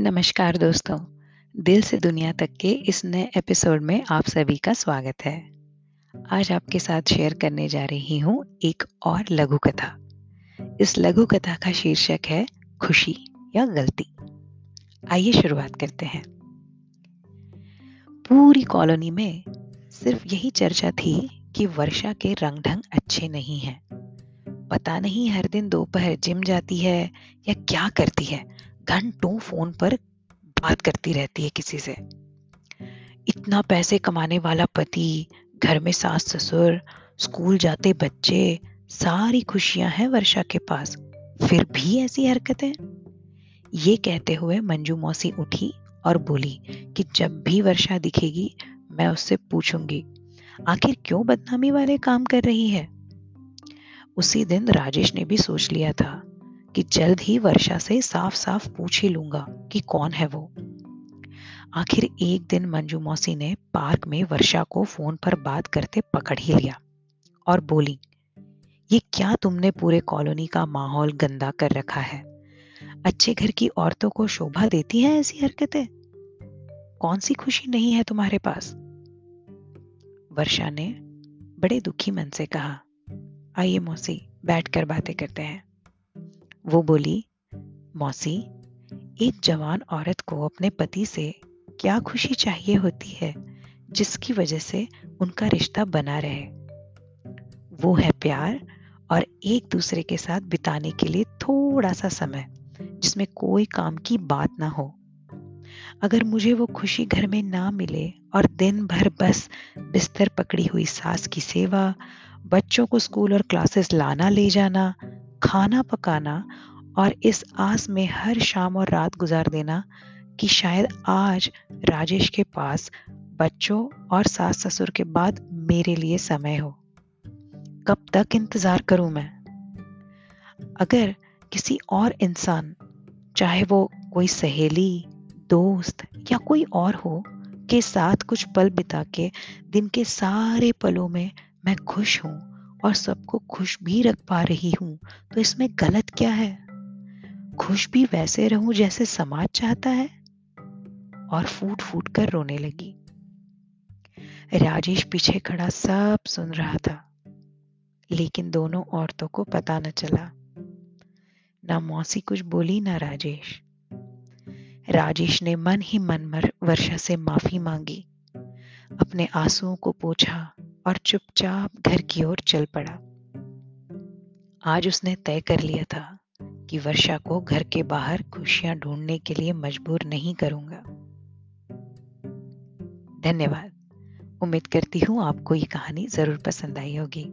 नमस्कार दोस्तों, दिल से दुनिया तक के इस नए एपिसोड में आप सभी का स्वागत है। आज आपके साथ शेयर करने जा रही हूँ एक और लघु कथा। इस लघु कथा का शीर्षक है खुशी या गलती। आइए शुरुआत करते हैं। पूरी कॉलोनी में सिर्फ़ यही चर्चा थी कि वर्षा के रंग ढंग अच्छे नहीं हैं। पता नहीं हर दिन दोपहर जिम जाती है या क्या करती है घंटों फ़ोन पर बात करती रहती है किसी से। इतना पैसे कमाने वाला पति, घर में सास ससुर स्कूल जाते बच्चे, सारी खुशियाँ हैं वर्षा के पास। फिर भी ऐसी हरकतें? ये कहते हुए मंजू मौसी उठी और बोली कि जब भी वर्षा दिखेगी, मैं उससे पूछूँगी, आखिर क्यों बदनामी वाले काम कर रही है? उसी दिन राजेश ने भी सोच लिया था। कि जल्द ही वर्षा से साफ़ साफ़ पूछ ही लूँगा कि कौन है वो। आखिर एक दिन मंजू मौसी ने पार्क में वर्षा को फ़ोन पर बात करते पकड़ ही लिया और बोली, ये क्या तुमने पूरे कॉलोनी का माहौल गंदा कर रखा है? अच्छे घर की औरतों को शोभा देती है ऐसी हरकतें? कौन सी खुशी नहीं है तुम्हारे पास? वर्षा ने बड़े दुखी मन से कहा, आइए मौसी, बैठकर बातें करते हैं। वो बोली, मौसी, एक जवान औरत को अपने पति से क्या खुशी चाहिए होती है, जिसकी वजह से उनका रिश्ता बना रहे? वो है प्यार और एक दूसरे के साथ बिताने के लिए थोड़ा सा समय, जिसमें कोई काम की बात ना हो। अगर मुझे वो खुशी घर में ना मिले और दिन भर बस बिस्तर पकड़ी हुई सास की सेवा, बच्चों को स्कूल और क्लासेस लाना ले जाना खाना पकाना और इस आस में हर शाम और रात गुजार देना कि शायद आज राजेश के पास बच्चों और सास ससुर के बाद मेरे लिए समय हो। कब तक इंतज़ार करूँ मैं? अगर किसी और इंसान, चाहे वो कोई सहेली, दोस्त या कोई और हो, के साथ कुछ पल बिता के दिन के सारे पलों में मैं खुश हूँ और सबको खुश भी रख पा रही हूँ। तो इसमें गलत क्या है? खुश भी वैसे रहूँ जैसे समाज चाहता है? और फूट फूट कर रोने लगी। राजेश पीछे खड़ा सब सुन रहा था, लेकिन दोनों औरतों को पता न चला। ना मौसी कुछ बोली, ना राजेश। राजेश ने मन ही मन वर्षा से माफ़ी मांगी। अपने आंसुओं को पोछा। और चुपचाप घर की ओर चल पड़ा। आज उसने तय कर लिया था कि वर्षा को घर के बाहर खुशियाँ ढूँढने के लिए मजबूर नहीं करूँगा। धन्यवाद। उम्मीद करती हूँ आपको ये कहानी ज़रूर पसंद आई होगी।